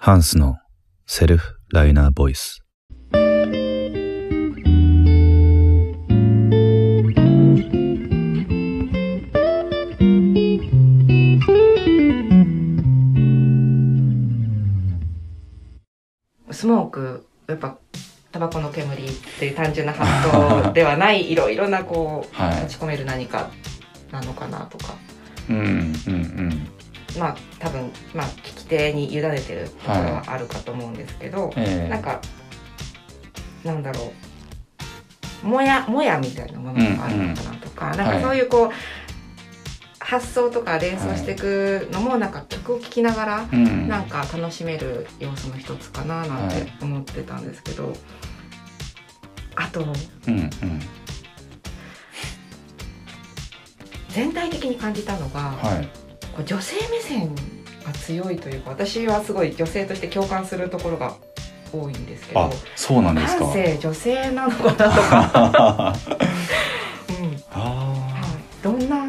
ハンスのセルフライナーボイス。スモークやっぱタバコの煙っていう単純な発想ではないいろいろなこう、はい。持ち込める何かなのかなとか。うんうんうんまあ多分まあ聞き手に委ねてるところはあるかと思うんですけど、ええ。なんかなんだろう。もやもやみたいなものがあるのかなとか、なんかそういうこう、発想とか連想していくのもなんか曲を聴きながら、うんなんか楽しめる要素の一つかななんて思ってたんですけど、あとうんうん。全体的に感じたのが、はい女性目線が強いというか私はすごい女性として共感するところが多いんですけどあそうなんですか。女性なのかなとか、うん。あはい、どんな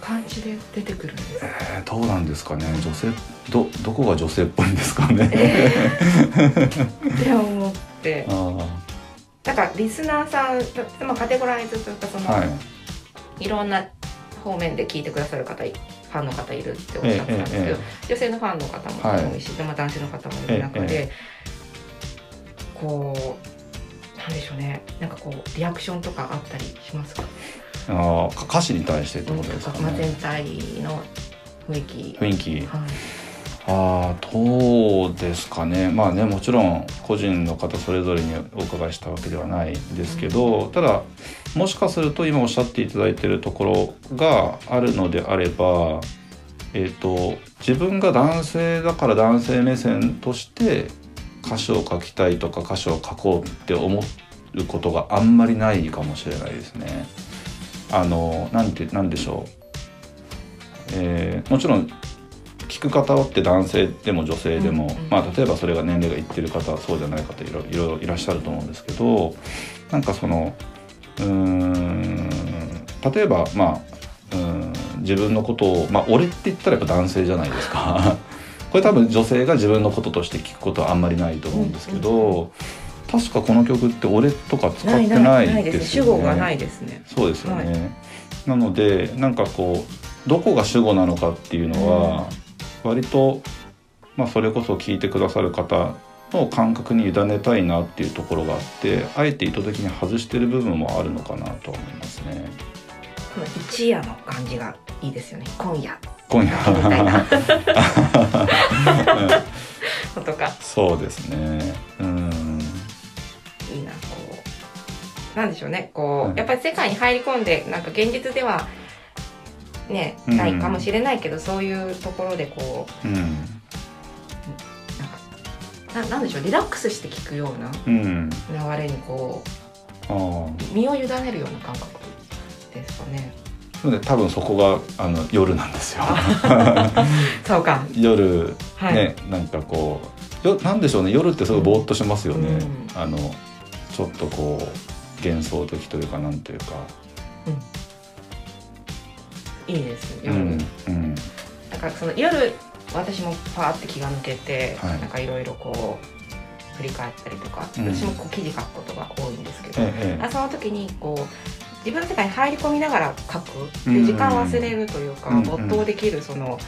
感じで出てくるんですえーどうなんですかね。女性どどこが女性っぽいんですかね。って思って。あー。なんかリスナーさん、まあ、カテゴライズというかその、はい。い、ろんな方面で聞いてくださる方いファンの方いるっておっしゃってたんですけど、女性のファンの方も多いし、でまあ男性の方もいる中で、えこうなんでしょうね。なんかこうリアクションとかあったりしますか？あ歌詞に対してってことですかまあ、全ね体の雰囲気、雰囲気。はいあどうですかねまあねもちろん個人の方それぞれにお伺いしたわけではないですけど、ただもしかすると今おっしゃっていただいてるところがあるのであれば、えー、と自分が男性だから男性目線として歌詞を書きたいとか歌詞を書こうって思うことがあんまりないかもしれないですね。あのなんてなんでしょう、えーもちろん聞く方って男性でも女性でも、まあ、例えばそれが年齢がいってる方そうじゃない方いろいろいらっしゃると思うんですけどなんかそのうーん例えばまあうーん自分のことを、まあ、俺って言ったらやっぱ男性じゃないですか。これ多分女性が自分のこととして聞くことはあんまりないと思うんですけど、確かこの曲って「俺」とか使ってないでですすよね。ね主語がないですね。そうですよね、はい。なのでなんかこうどこが主語なのかっていうのは、割と、まあ、それこそ聞いてくださる方の感覚に委ねたいなっていうところがあってあえて意図的に外してる部分もあるのかなとは思いますね。この一夜の感じがいいですよね。今夜。今夜。みたいな。の とか。そうですね。うん。いいなこうなんでしょうね。こう、うん。やっぱり世界に入り込んでなんか現実ではねうん。ないかもしれないけど、そういうところでこうんうなん。かななんでしょうリラックスして聞くようなうん。流れにこああ。う身を委ねるような感覚ですかね。なので多分そこがあの夜なんですよ。そうか。夜はい、ね、なんかこうよなんでしょうね夜ってすごいぼーっとしますよね、うん。あのちょっとこう幻想的というかなんというか、いいですう夜、んうん、なんかその夜私もパーって気が抜けて、はい。なんかいろいろこう振り返ったりとか、うん。私もこう記事書くことが多いんですけど、ええあその時にこう自分の世界に入り込みながら書くっていう時間を忘れるというか、うん没頭できるその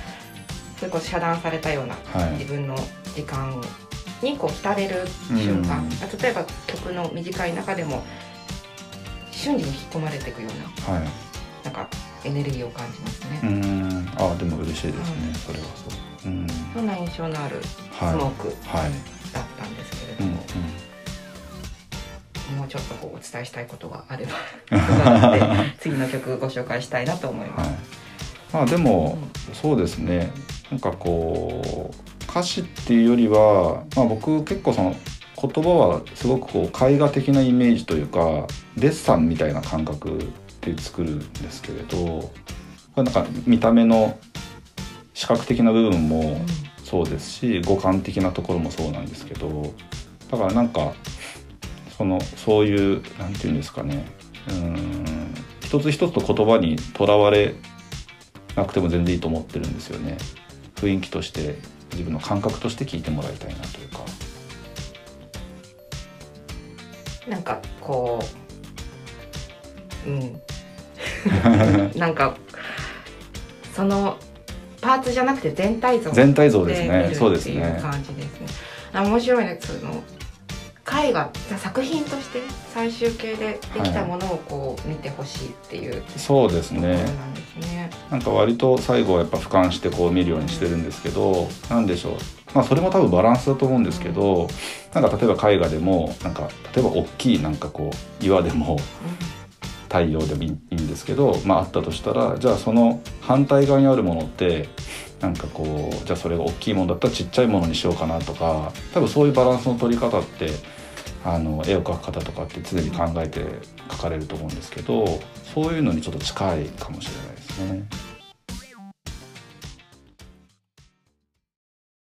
それこそ遮断されたようなはい。自分の時間にこう浸れる瞬間、うん。例えば曲の短い中でも瞬時に引き込まれていくようなはい。なんかエネルギーを感じますね。うん。あでも嬉しいですね、うん。それはそう。うん。そんな印象のあるスはいモークはい。だったんですけれうんども、もうちょっとこうお伝えしたいことがあれば 次の曲ご紹介したいなと思います。はい。まあでも、そうですね。なんかこう歌詞っていうよりは、まあ、僕結構その言葉はすごくこう絵画的なイメージというかデッサンみたいな感覚で作るんですけれどこれなんか見た目の視覚的な部分もそうですし五感的なところもそうなんですけどだからなんかそのそういうなんていうんですかねうーん一つ一つの言葉にとらわれなくても全然いいと思ってるんですよね雰囲気として自分の感覚として聞いてもらいたいなというか。なんかこううん。なんかそのパーツじゃなくて全体像全体像ですね。でそうですね。感じですね。あ面白いね。その絵画作品として最終形でできたものをこう見てほしいっていうそうですね。なんですね。なんか割と最後はやっぱ俯瞰してこう見るようにしてるんですけどなんでしょう。まあそれも多分バランスだと思うんですけどなんか例えば絵画でもなんか例えば大きいなんかこう岩でも太陽でもいいんですけど、まあ、あったとしたらじゃあその反対側にあるものってなんかこうじゃあそれが大きいものだったらちっちゃいものにしようかなとか多分そういうバランスの取り方ってあの絵を描く方とかって常に考えて描かれると思うんですけどそういうのにちょっと近いかもしれないですね。